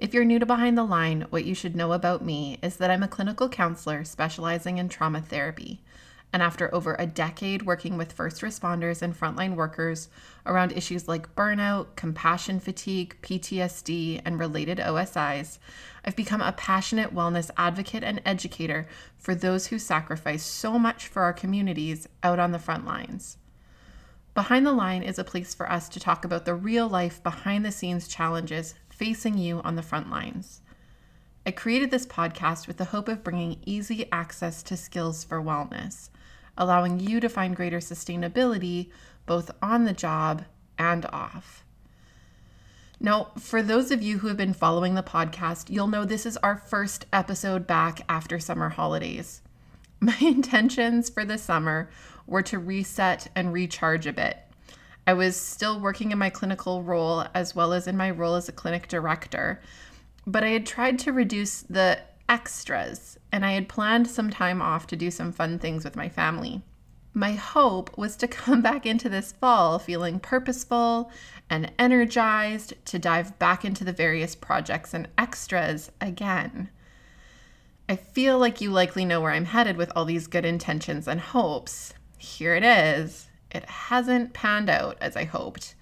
If you're new to Behind the Line, what you should know about me is that I'm a clinical counselor specializing in trauma therapy. And after over a decade working with first responders and frontline workers around issues like burnout, compassion fatigue, PTSD, and related OSIs, I've become a passionate wellness advocate and educator for those who sacrifice so much for our communities out on the front lines. Behind the Line is a place for us to talk about the real life behind the scenes challenges facing you on the front lines. I created this podcast with the hope of bringing easy access to skills for wellness, allowing you to find greater sustainability both on the job and off. Now, for those of you who have been following the podcast, you'll know this is our first episode back after summer holidays. My intentions for the summer were to reset and recharge a bit I was still working in my clinical role as well as in my role as a clinic director, but I had tried to reduce the extras and I had planned some time off to do some fun things with my family. My hope was to come back into this fall feeling purposeful and energized to dive back into the various projects and extras again. I feel like you likely know where I'm headed with all these good intentions and hopes. Here it is it hasn't panned out as I hoped,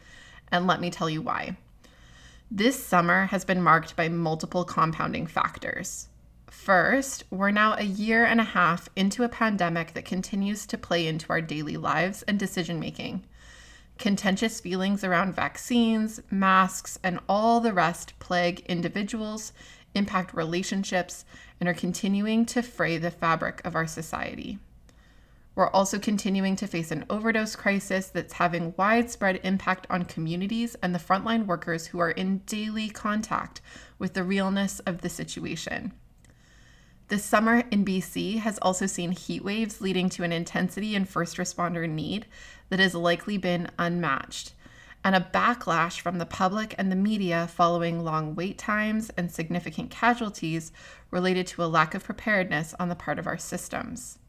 and let me tell you why. This summer has been marked by multiple compounding factors. First, we're now a year and a half into a pandemic that continues to play into our daily lives and decision making. Contentious feelings around vaccines, masks, and all the rest plague individuals, impact relationships, and are continuing to fray the fabric of our society. We're also continuing to face an overdose crisis that's having widespread impact on communities and the frontline workers who are in daily contact with the realness of the situation. This summer in BC has also seen heat waves leading to an intensity in first responder need that has likely been unmatched, and a backlash from the public and the media following long wait times and significant casualties related to a lack of preparedness on the part of our systems.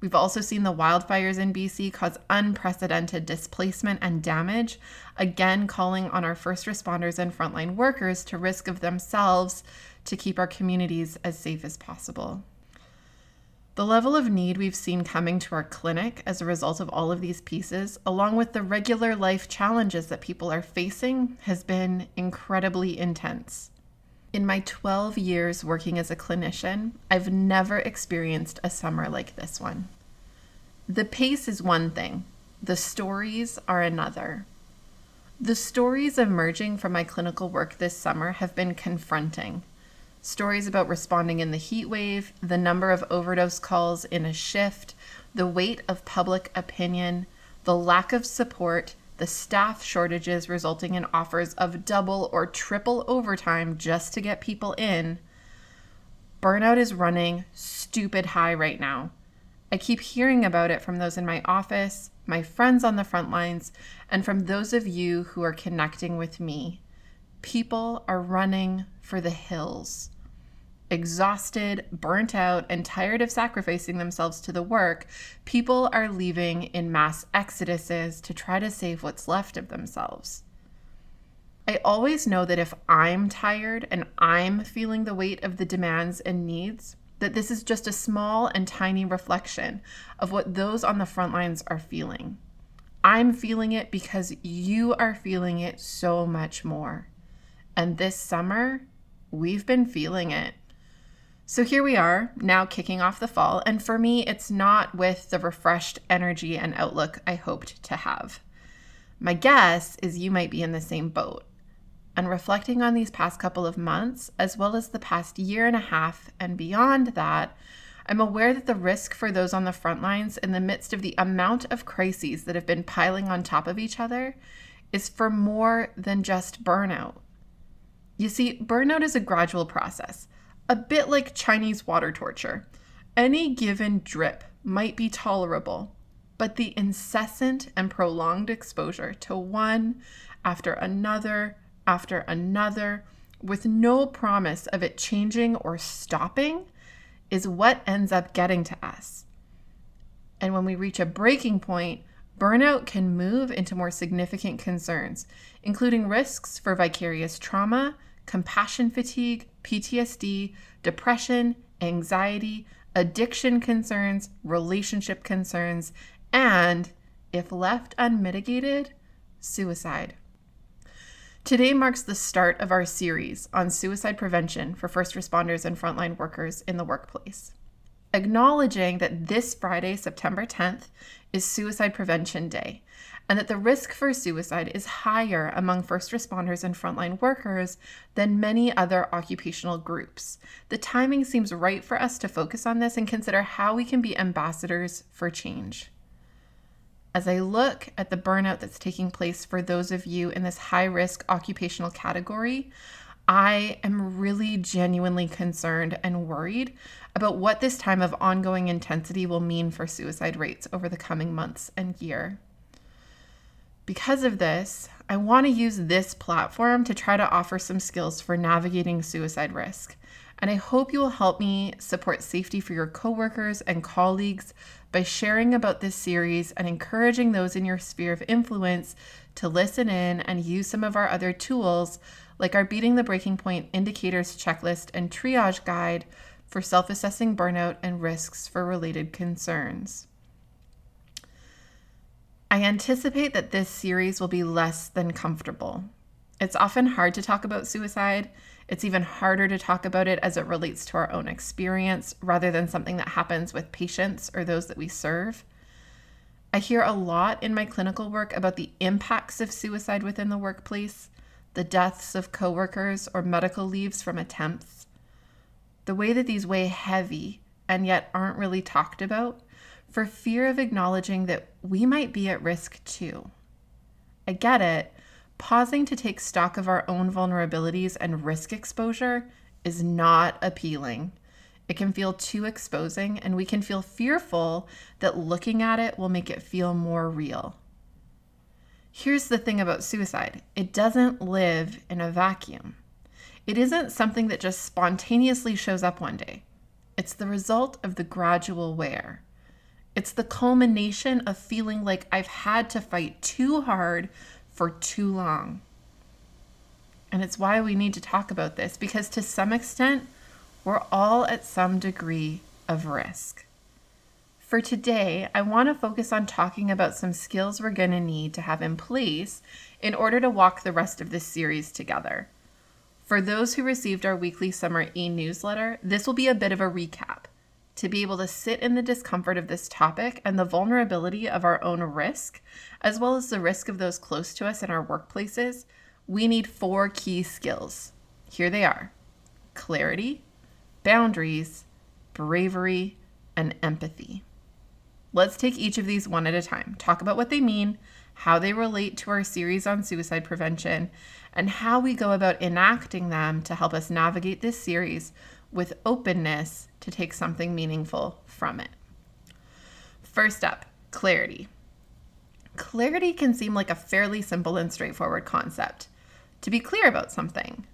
We've also seen the wildfires in BC cause unprecedented displacement and damage, again calling on our first responders and frontline workers to risk of themselves to keep our communities as safe as possible. The level of need we've seen coming to our clinic as a result of all of these pieces, along with the regular life challenges that people are facing, has been incredibly intense. In my 12 years working as a clinician, I've never experienced a summer like this one. The pace is one thing, the stories are another. The stories emerging from my clinical work this summer have been confronting. Stories about responding in the heat wave, the number of overdose calls in a shift, the weight of public opinion, the lack of support, the staff shortages resulting in offers of double or triple overtime just to get people in, burnout is running stupid high right now. I keep hearing about it from those in my office, my friends on the front lines, and from those of you who are connecting with me. People are running for the hills exhausted, burnt out, and tired of sacrificing themselves to the work, people are leaving in mass exoduses to try to save what's left of themselves. I always know that if I'm tired and I'm feeling the weight of the demands and needs, that this is just a small and tiny reflection of what those on the front lines are feeling. I'm feeling it because you are feeling it so much more. And this summer, we've been feeling it. So here we are, now kicking off the fall, and for me, it's not with the refreshed energy and outlook I hoped to have. My guess is you might be in the same boat. And reflecting on these past couple of months, as well as the past year and a half and beyond that, I'm aware that the risk for those on the front lines in the midst of the amount of crises that have been piling on top of each other is for more than just burnout. You see, burnout is a gradual process a bit like Chinese water torture. Any given drip might be tolerable, but the incessant and prolonged exposure to one after another after another with no promise of it changing or stopping is what ends up getting to us. And when we reach a breaking point, burnout can move into more significant concerns, including risks for vicarious trauma, compassion fatigue, PTSD, depression, anxiety, addiction concerns, relationship concerns, and, if left unmitigated, suicide. Today marks the start of our series on suicide prevention for first responders and frontline workers in the workplace. Acknowledging that this Friday, September 10th, is Suicide Prevention Day, and that the risk for suicide is higher among first responders and frontline workers than many other occupational groups. The timing seems right for us to focus on this and consider how we can be ambassadors for change. As I look at the burnout that's taking place for those of you in this high risk occupational category, I am really genuinely concerned and worried about what this time of ongoing intensity will mean for suicide rates over the coming months and year. Because of this, I want to use this platform to try to offer some skills for navigating suicide risk. And I hope you will help me support safety for your coworkers and colleagues by sharing about this series and encouraging those in your sphere of influence to listen in and use some of our other tools, like our Beating the Breaking Point Indicators Checklist and Triage Guide for self assessing burnout and risks for related concerns. I anticipate that this series will be less than comfortable. It's often hard to talk about suicide it's even harder to talk about it as it relates to our own experience rather than something that happens with patients or those that we serve. I hear a lot in my clinical work about the impacts of suicide within the workplace, the deaths of coworkers or medical leaves from attempts. The way that these weigh heavy and yet aren't really talked about for fear of acknowledging that we might be at risk too. I get it pausing to take stock of our own vulnerabilities and risk exposure is not appealing. It can feel too exposing, and we can feel fearful that looking at it will make it feel more real. Here's the thing about suicide it doesn't live in a vacuum. It isn't something that just spontaneously shows up one day. It's the result of the gradual wear. It's the culmination of feeling like I've had to fight too hard for too long. And it's why we need to talk about this because to some extent, we're all at some degree of risk. For today, I want to focus on talking about some skills we're going to need to have in place in order to walk the rest of this series together. For those who received our weekly summer e newsletter, this will be a bit of a recap to be able to sit in the discomfort of this topic and the vulnerability of our own risk, as well as the risk of those close to us in our workplaces, we need four key skills. Here they are clarity, boundaries, bravery, and empathy. Let's take each of these one at a time, talk about what they mean, how they relate to our series on suicide prevention, and how we go about enacting them to help us navigate this series with openness to take something meaningful from it. First up, clarity. Clarity can seem like a fairly simple and straightforward concept to be clear about something.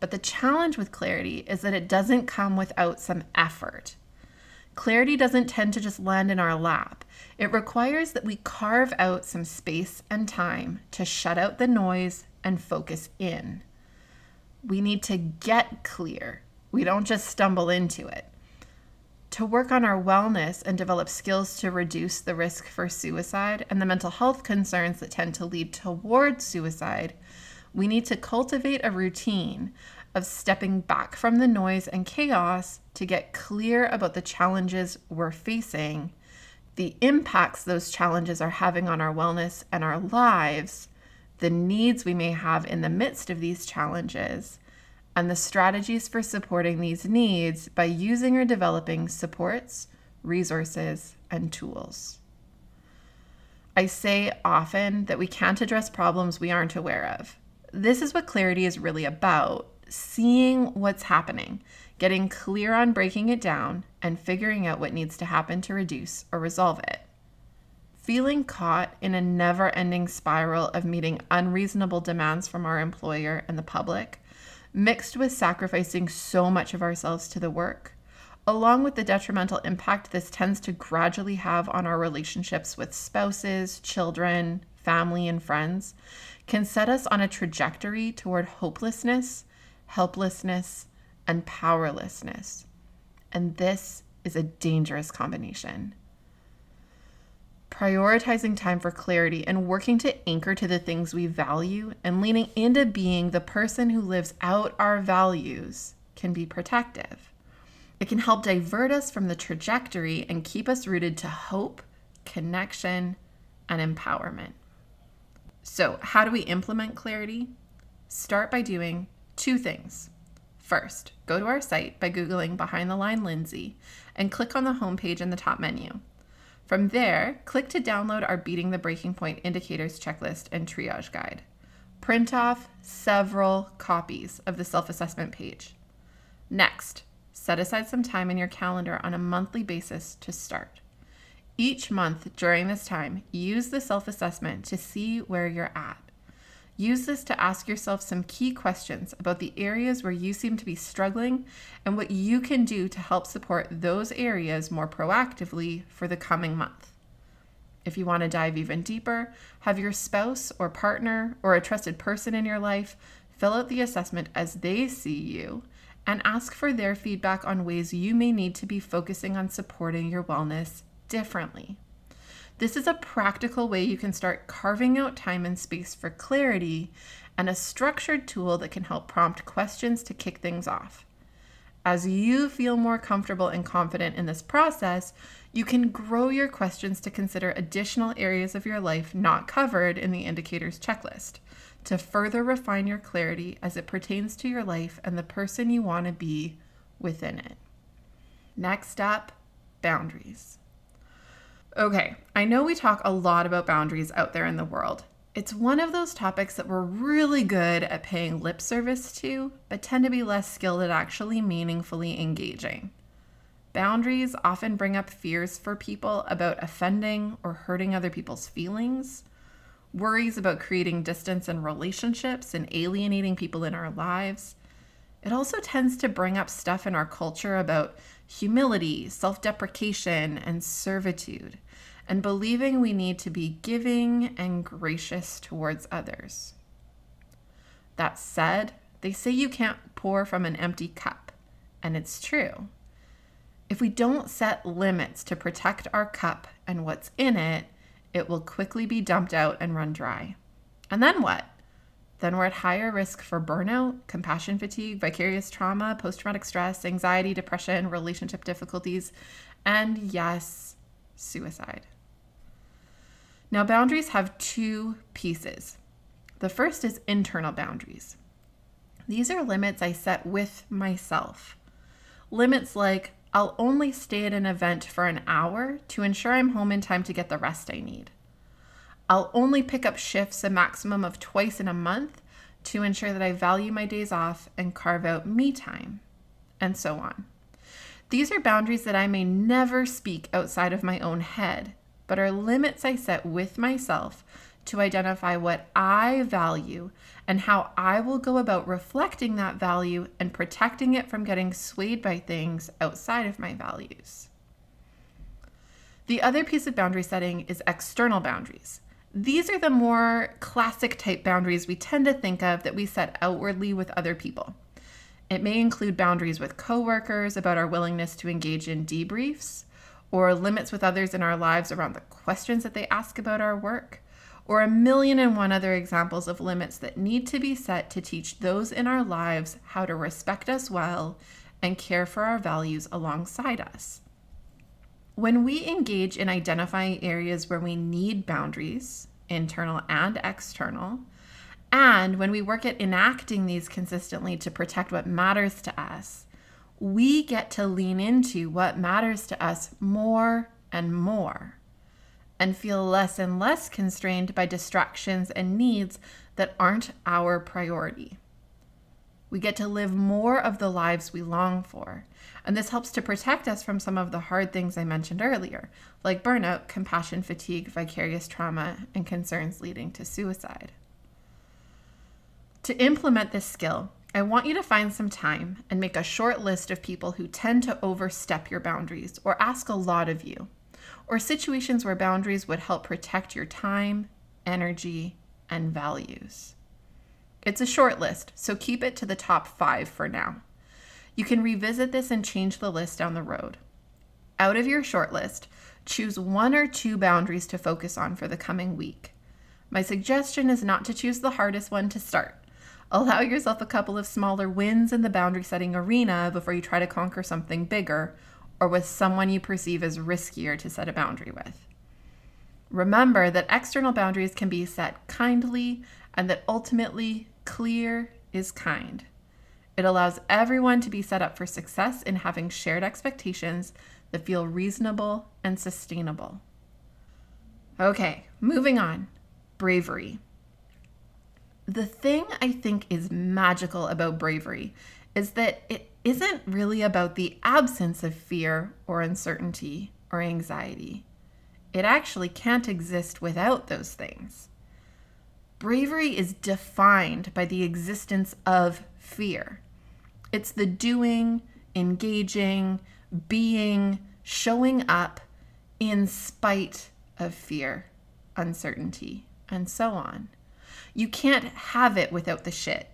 But the challenge with clarity is that it doesn't come without some effort. Clarity doesn't tend to just land in our lap. It requires that we carve out some space and time to shut out the noise and focus in. We need to get clear we don't just stumble into it. To work on our wellness and develop skills to reduce the risk for suicide and the mental health concerns that tend to lead toward suicide, we need to cultivate a routine of stepping back from the noise and chaos to get clear about the challenges we're facing, the impacts those challenges are having on our wellness and our lives, the needs we may have in the midst of these challenges, and the strategies for supporting these needs by using or developing supports, resources, and tools. I say often that we can't address problems we aren't aware of. This is what clarity is really about seeing what's happening, getting clear on breaking it down and figuring out what needs to happen to reduce or resolve it. Feeling caught in a never ending spiral of meeting unreasonable demands from our employer and the public, mixed with sacrificing so much of ourselves to the work, along with the detrimental impact this tends to gradually have on our relationships with spouses, children, family, and friends, can set us on a trajectory toward hopelessness, helplessness, and powerlessness. And this is a dangerous combination. Prioritizing time for clarity and working to anchor to the things we value and leaning into being the person who lives out our values can be protective. It can help divert us from the trajectory and keep us rooted to hope, connection, and empowerment. So, how do we implement clarity? Start by doing two things. First, go to our site by Googling Behind the Line Lindsay and click on the homepage in the top menu. From there, click to download our Beating the Breaking Point Indicators Checklist and Triage Guide. Print off several copies of the self assessment page. Next, set aside some time in your calendar on a monthly basis to start. Each month during this time, use the self assessment to see where you're at. Use this to ask yourself some key questions about the areas where you seem to be struggling and what you can do to help support those areas more proactively for the coming month. If you want to dive even deeper, have your spouse or partner or a trusted person in your life fill out the assessment as they see you and ask for their feedback on ways you may need to be focusing on supporting your wellness differently. This is a practical way you can start carving out time and space for clarity and a structured tool that can help prompt questions to kick things off. As you feel more comfortable and confident in this process, you can grow your questions to consider additional areas of your life not covered in the indicators checklist to further refine your clarity as it pertains to your life and the person you want to be within it. Next up, boundaries. Okay, I know we talk a lot about boundaries out there in the world. It's one of those topics that we're really good at paying lip service to, but tend to be less skilled at actually meaningfully engaging. Boundaries often bring up fears for people about offending or hurting other people's feelings, worries about creating distance in relationships and alienating people in our lives. It also tends to bring up stuff in our culture about humility, self deprecation, and servitude and believing we need to be giving and gracious towards others. That said, they say you can't pour from an empty cup, and it's true. If we don't set limits to protect our cup and what's in it, it will quickly be dumped out and run dry. And then what? Then we're at higher risk for burnout, compassion fatigue, vicarious trauma, post traumatic stress, anxiety, depression, relationship difficulties, and yes, suicide. Now, boundaries have two pieces. The first is internal boundaries. These are limits I set with myself. Limits like I'll only stay at an event for an hour to ensure I'm home in time to get the rest I need. I'll only pick up shifts a maximum of twice in a month to ensure that I value my days off and carve out me time, and so on. These are boundaries that I may never speak outside of my own head, but are limits I set with myself to identify what I value and how I will go about reflecting that value and protecting it from getting swayed by things outside of my values. The other piece of boundary setting is external boundaries. These are the more classic type boundaries we tend to think of that we set outwardly with other people. It may include boundaries with coworkers about our willingness to engage in debriefs, or limits with others in our lives around the questions that they ask about our work, or a million and one other examples of limits that need to be set to teach those in our lives how to respect us well and care for our values alongside us. When we engage in identifying areas where we need boundaries, internal and external, and when we work at enacting these consistently to protect what matters to us, we get to lean into what matters to us more and more and feel less and less constrained by distractions and needs that aren't our priority. We get to live more of the lives we long for. And this helps to protect us from some of the hard things I mentioned earlier, like burnout, compassion fatigue, vicarious trauma, and concerns leading to suicide. To implement this skill, I want you to find some time and make a short list of people who tend to overstep your boundaries or ask a lot of you, or situations where boundaries would help protect your time, energy, and values. It's a short list, so keep it to the top five for now. You can revisit this and change the list down the road. Out of your short list, choose one or two boundaries to focus on for the coming week. My suggestion is not to choose the hardest one to start. Allow yourself a couple of smaller wins in the boundary setting arena before you try to conquer something bigger or with someone you perceive as riskier to set a boundary with. Remember that external boundaries can be set kindly and that ultimately, clear is kind. It allows everyone to be set up for success in having shared expectations that feel reasonable and sustainable. Okay, moving on. Bravery. The thing I think is magical about bravery is that it isn't really about the absence of fear or uncertainty or anxiety. It actually can't exist without those things. Bravery is defined by the existence of fear. It's the doing, engaging, being, showing up in spite of fear, uncertainty, and so on. You can't have it without the shit.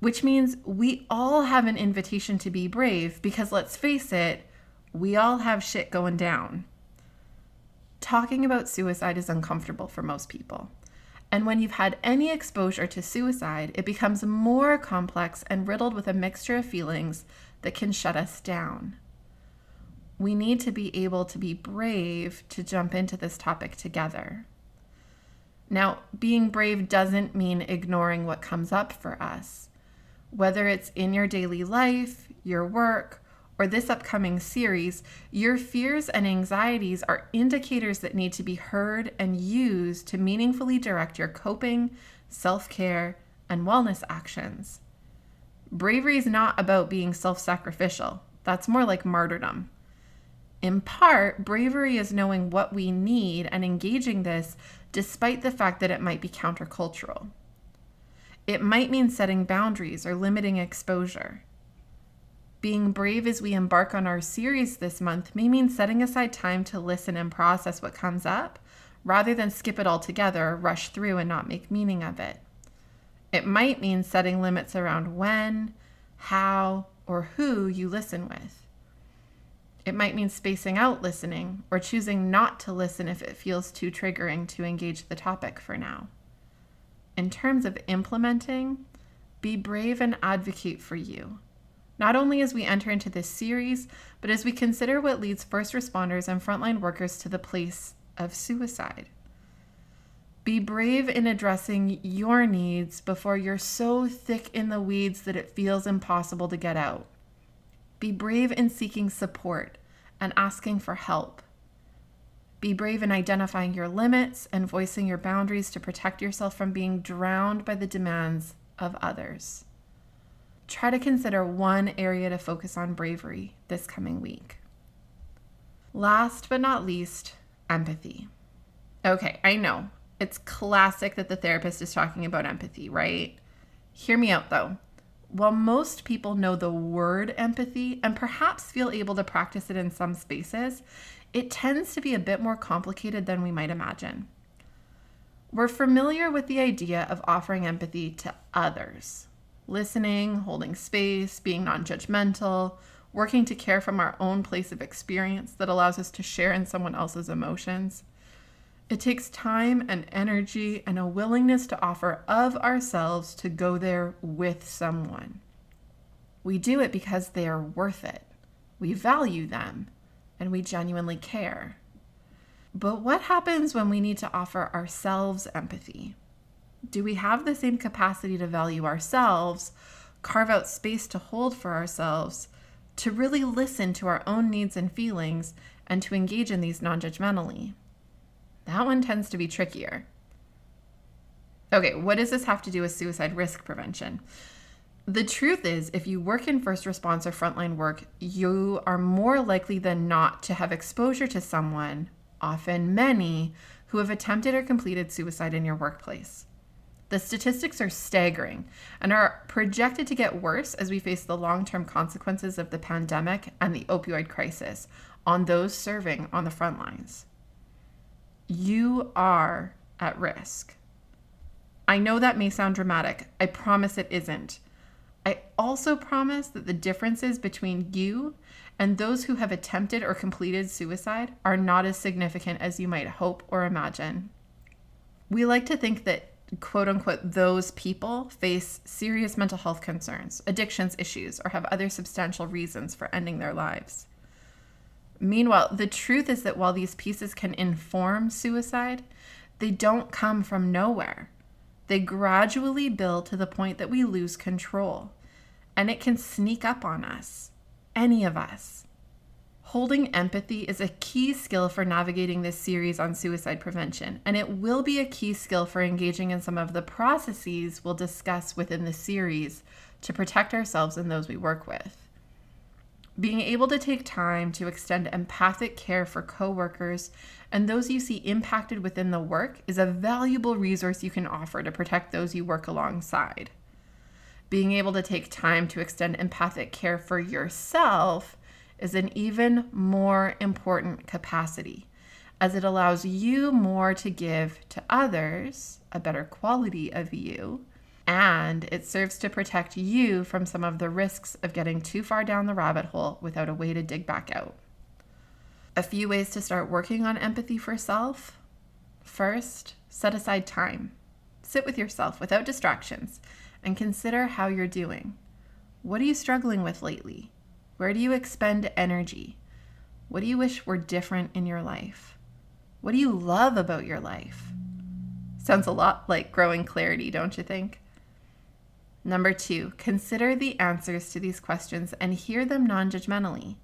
Which means we all have an invitation to be brave because let's face it, we all have shit going down. Talking about suicide is uncomfortable for most people. And when you've had any exposure to suicide, it becomes more complex and riddled with a mixture of feelings that can shut us down. We need to be able to be brave to jump into this topic together. Now, being brave doesn't mean ignoring what comes up for us. Whether it's in your daily life, your work, or this upcoming series, your fears and anxieties are indicators that need to be heard and used to meaningfully direct your coping, self care, and wellness actions. Bravery is not about being self sacrificial, that's more like martyrdom. In part, bravery is knowing what we need and engaging this despite the fact that it might be countercultural. It might mean setting boundaries or limiting exposure. Being brave as we embark on our series this month may mean setting aside time to listen and process what comes up rather than skip it altogether, rush through, and not make meaning of it. It might mean setting limits around when, how, or who you listen with. It might mean spacing out listening or choosing not to listen if it feels too triggering to engage the topic for now. In terms of implementing, be brave and advocate for you, not only as we enter into this series, but as we consider what leads first responders and frontline workers to the place of suicide. Be brave in addressing your needs before you're so thick in the weeds that it feels impossible to get out. Be brave in seeking support and asking for help. Be brave in identifying your limits and voicing your boundaries to protect yourself from being drowned by the demands of others. Try to consider one area to focus on bravery this coming week. Last but not least, empathy. Okay, I know it's classic that the therapist is talking about empathy, right? Hear me out though. While most people know the word empathy and perhaps feel able to practice it in some spaces, it tends to be a bit more complicated than we might imagine. We're familiar with the idea of offering empathy to others, listening, holding space, being non judgmental, working to care from our own place of experience that allows us to share in someone else's emotions. It takes time and energy and a willingness to offer of ourselves to go there with someone. We do it because they are worth it. We value them and we genuinely care. But what happens when we need to offer ourselves empathy? Do we have the same capacity to value ourselves, carve out space to hold for ourselves, to really listen to our own needs and feelings, and to engage in these non judgmentally? That one tends to be trickier. Okay, what does this have to do with suicide risk prevention? The truth is, if you work in first response or frontline work, you are more likely than not to have exposure to someone, often many, who have attempted or completed suicide in your workplace. The statistics are staggering and are projected to get worse as we face the long term consequences of the pandemic and the opioid crisis on those serving on the front lines. You are at risk. I know that may sound dramatic. I promise it isn't. I also promise that the differences between you and those who have attempted or completed suicide are not as significant as you might hope or imagine. We like to think that quote unquote those people face serious mental health concerns, addictions issues, or have other substantial reasons for ending their lives. Meanwhile, the truth is that while these pieces can inform suicide, they don't come from nowhere. They gradually build to the point that we lose control, and it can sneak up on us, any of us. Holding empathy is a key skill for navigating this series on suicide prevention, and it will be a key skill for engaging in some of the processes we'll discuss within the series to protect ourselves and those we work with. Being able to take time to extend empathic care for coworkers and those you see impacted within the work is a valuable resource you can offer to protect those you work alongside. Being able to take time to extend empathic care for yourself is an even more important capacity as it allows you more to give to others, a better quality of you, and it serves to protect you from some of the risks of getting too far down the rabbit hole without a way to dig back out. A few ways to start working on empathy for self. First, set aside time. Sit with yourself without distractions and consider how you're doing. What are you struggling with lately? Where do you expend energy? What do you wish were different in your life? What do you love about your life? Sounds a lot like growing clarity, don't you think? Number two, consider the answers to these questions and hear them non judgmentally.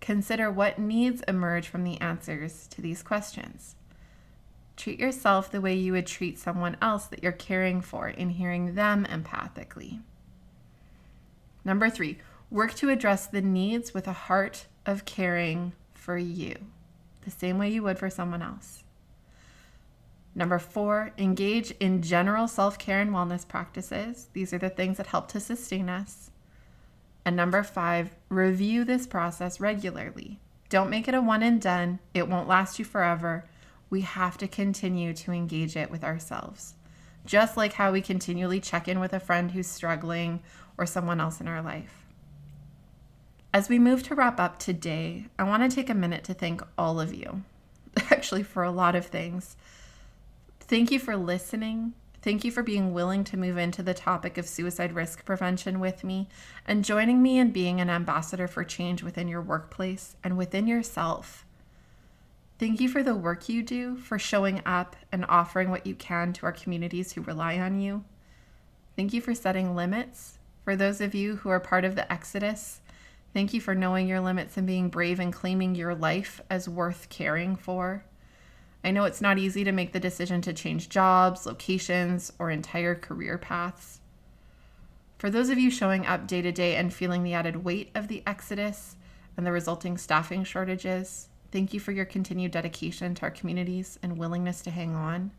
Consider what needs emerge from the answers to these questions. Treat yourself the way you would treat someone else that you're caring for in hearing them empathically. Number three, work to address the needs with a heart of caring for you, the same way you would for someone else. Number four, engage in general self care and wellness practices. These are the things that help to sustain us. And number five, review this process regularly. Don't make it a one and done, it won't last you forever. We have to continue to engage it with ourselves, just like how we continually check in with a friend who's struggling or someone else in our life. As we move to wrap up today, I want to take a minute to thank all of you, actually, for a lot of things. Thank you for listening Thank you for being willing to move into the topic of suicide risk prevention with me and joining me in being an ambassador for change within your workplace and within yourself. Thank you for the work you do, for showing up and offering what you can to our communities who rely on you. Thank you for setting limits. For those of you who are part of the Exodus, thank you for knowing your limits and being brave and claiming your life as worth caring for. I know it's not easy to make the decision to change jobs, locations, or entire career paths. For those of you showing up day to day and feeling the added weight of the exodus and the resulting staffing shortages, thank you for your continued dedication to our communities and willingness to hang on.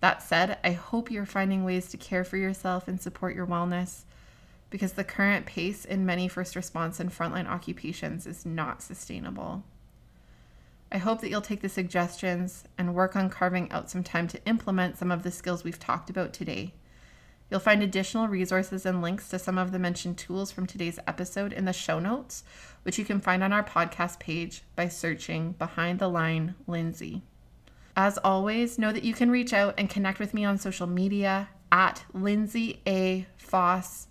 That said, I hope you're finding ways to care for yourself and support your wellness because the current pace in many first response and frontline occupations is not sustainable. I hope that you'll take the suggestions and work on carving out some time to implement some of the skills we've talked about today. You'll find additional resources and links to some of the mentioned tools from today's episode in the show notes, which you can find on our podcast page by searching Behind the Line Lindsay. As always, know that you can reach out and connect with me on social media at Lindsay A. Foss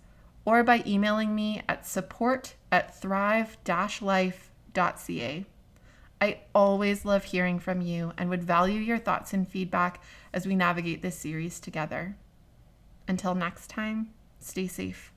or by emailing me at support at thrive-life.ca. I always love hearing from you and would value your thoughts and feedback as we navigate this series together. Until next time, stay safe.